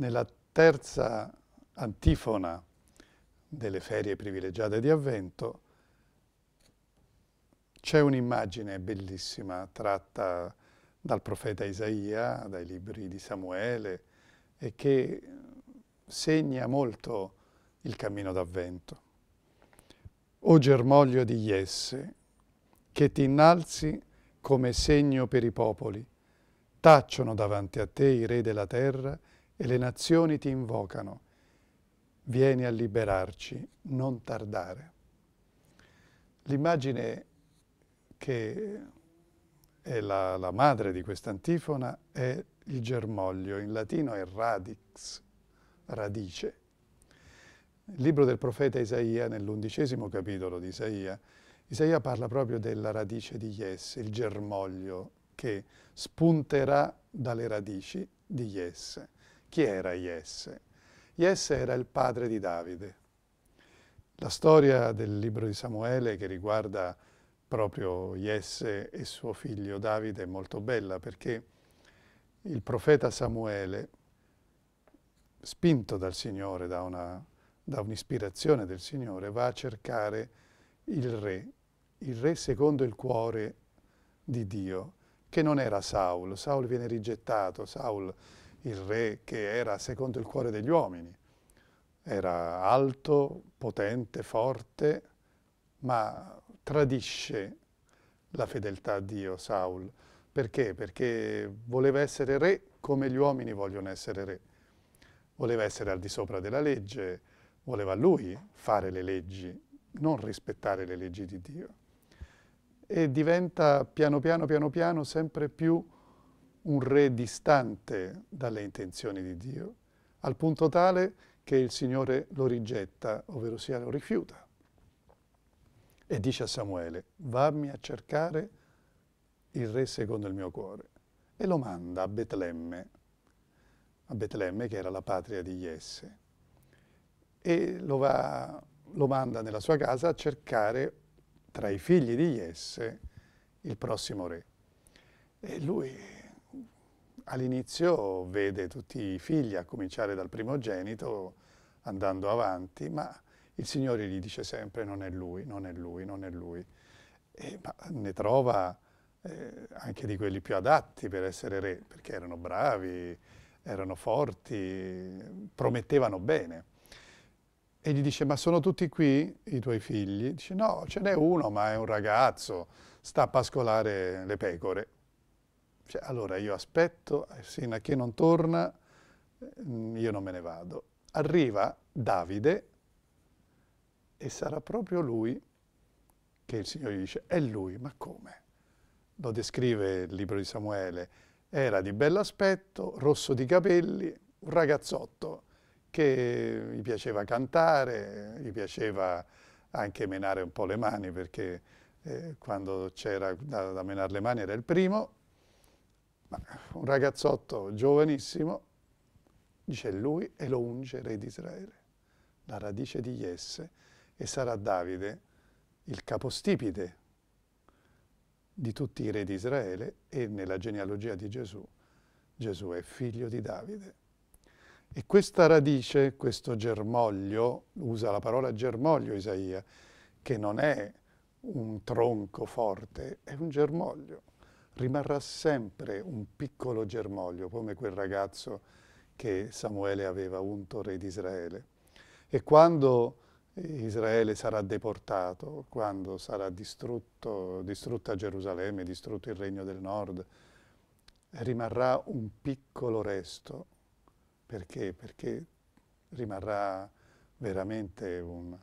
nella terza antifona delle ferie privilegiate di Avvento c'è un'immagine bellissima tratta dal profeta Isaia, dai libri di Samuele e che segna molto il cammino d'Avvento. O germoglio di Jesse, che ti innalzi come segno per i popoli, tacciono davanti a te i re della terra e le nazioni ti invocano. Vieni a liberarci, non tardare. L'immagine che è la, la madre di questa antifona è il germoglio, in latino è radix, radice. Il libro del profeta Isaia, nell'undicesimo capitolo di Isaia, Isaia parla proprio della radice di Jesse, il germoglio che spunterà dalle radici di Jesse. Chi era Jesse? Jesse era il padre di Davide. La storia del libro di Samuele che riguarda proprio Jesse e suo figlio Davide è molto bella perché il profeta Samuele, spinto dal Signore, da un'ispirazione del Signore, va a cercare il re, il re secondo il cuore di Dio, che non era Saul. Saul viene rigettato, Saul il re che era secondo il cuore degli uomini. Era alto, potente, forte, ma tradisce la fedeltà a Dio, Saul. Perché? Perché voleva essere re come gli uomini vogliono essere re. Voleva essere al di sopra della legge, voleva lui fare le leggi, non rispettare le leggi di Dio. E diventa piano piano, piano piano, sempre più un re distante dalle intenzioni di Dio, al punto tale che il Signore lo rigetta, ovvero sia lo rifiuta e dice a Samuele, vammi a cercare il re secondo il mio cuore. E lo manda a Betlemme, a Betlemme che era la patria di Jesse. E lo, va, lo manda nella sua casa a cercare tra i figli di Jesse il prossimo re. E lui all'inizio vede tutti i figli, a cominciare dal primogenito, andando avanti, ma il Signore gli dice sempre non è lui, non è lui, non è lui. E, ne trova eh, anche di quelli più adatti per essere re, perché erano bravi, erano forti, promettevano bene. E gli dice, ma sono tutti qui i tuoi figli? Dice, no, ce n'è uno, ma è un ragazzo, sta a pascolare le pecore. Cioè, allora io aspetto, fino a che non torna, mm, io non me ne vado. Arriva Davide, e sarà proprio lui che il Signore dice, è lui, ma come? Lo descrive il libro di Samuele, era di bell'aspetto, rosso di capelli, un ragazzotto che gli piaceva cantare, gli piaceva anche menare un po' le mani perché eh, quando c'era da, da menare le mani era il primo, un ragazzotto giovanissimo, dice lui e lo unge re di Israele, la radice di Jesse, e sarà Davide il capostipite di tutti i re di Israele e nella genealogia di Gesù, Gesù è figlio di Davide. E questa radice, questo germoglio, usa la parola germoglio Isaia, che non è un tronco forte, è un germoglio. Rimarrà sempre un piccolo germoglio, come quel ragazzo che Samuele aveva unto re di Israele. E quando Israele sarà deportato, quando sarà distrutto, distrutta Gerusalemme, distrutto il regno del nord, rimarrà un piccolo resto. Perché? Perché rimarrà veramente un,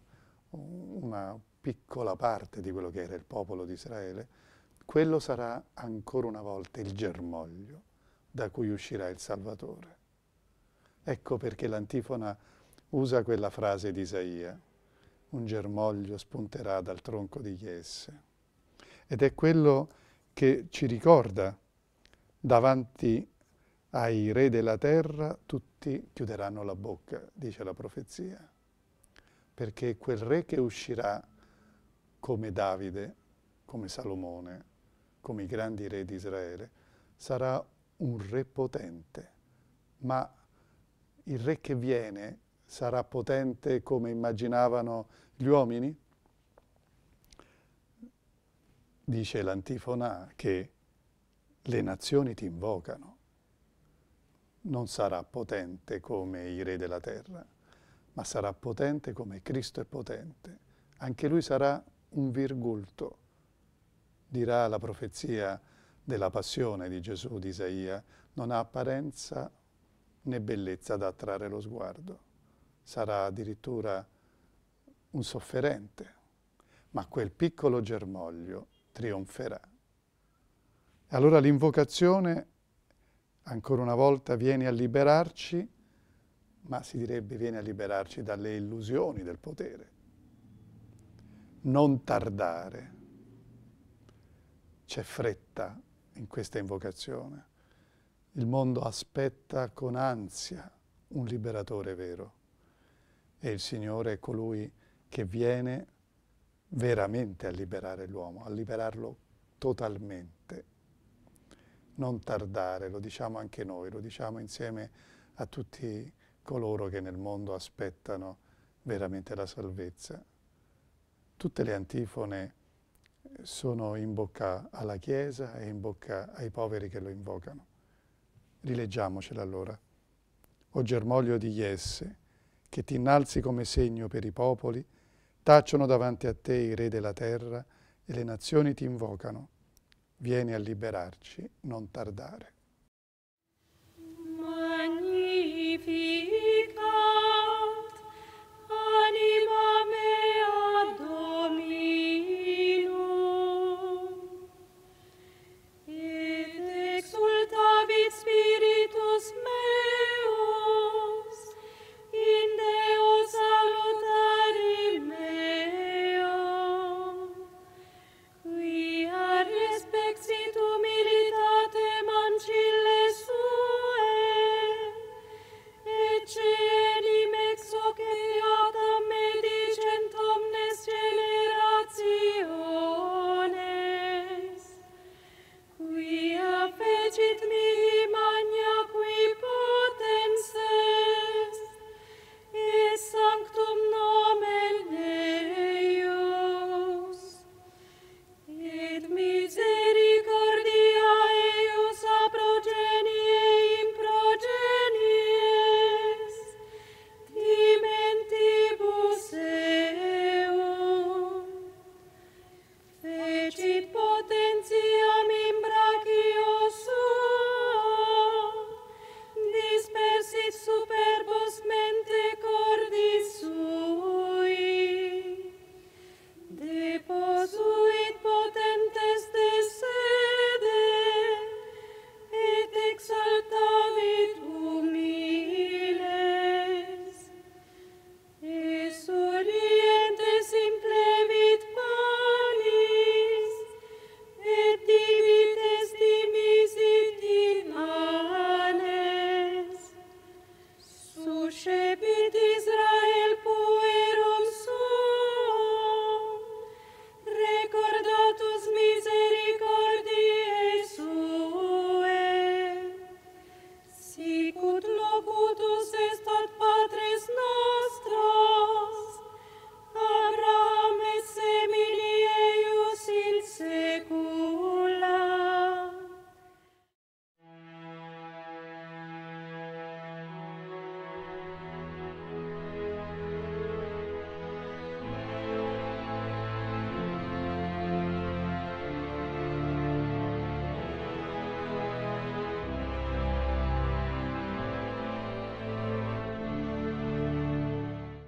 una piccola parte di quello che era il popolo di Israele. Quello sarà ancora una volta il germoglio da cui uscirà il Salvatore. Ecco perché l'antifona usa quella frase di Isaia un germoglio spunterà dal tronco di Jesse. Ed è quello che ci ricorda davanti ai re della terra tutti chiuderanno la bocca, dice la profezia, perché quel re che uscirà come Davide, come Salomone, come i grandi re di Israele, sarà un re potente, ma il re che viene sarà potente come immaginavano gli uomini? Dice l'antifona che le nazioni ti invocano. Non sarà potente come i re della terra, ma sarà potente come Cristo è potente. Anche lui sarà un virgulto, dirà la profezia della passione di Gesù di Isaia, non ha apparenza né bellezza da attrarre lo sguardo. Sarà addirittura un sofferente, ma quel piccolo germoglio trionferà. Allora l'invocazione, ancora una volta, viene a liberarci, ma si direbbe viene a liberarci dalle illusioni del potere. Non tardare. C'è fretta in questa invocazione. Il mondo aspetta con ansia un liberatore vero e il Signore è colui che viene veramente a liberare l'uomo, a liberarlo totalmente. Non tardare, lo diciamo anche noi, lo diciamo insieme a tutti coloro che nel mondo aspettano veramente la salvezza. Tutte le antifone sono in bocca alla Chiesa e in bocca ai poveri che lo invocano. Rileggiamocela allora. O germoglio di Iesse, che ti innalzi come segno per i popoli, tacciono davanti a te i re della terra e le nazioni ti invocano. Vieni a liberarci, non tardare. Magnificat,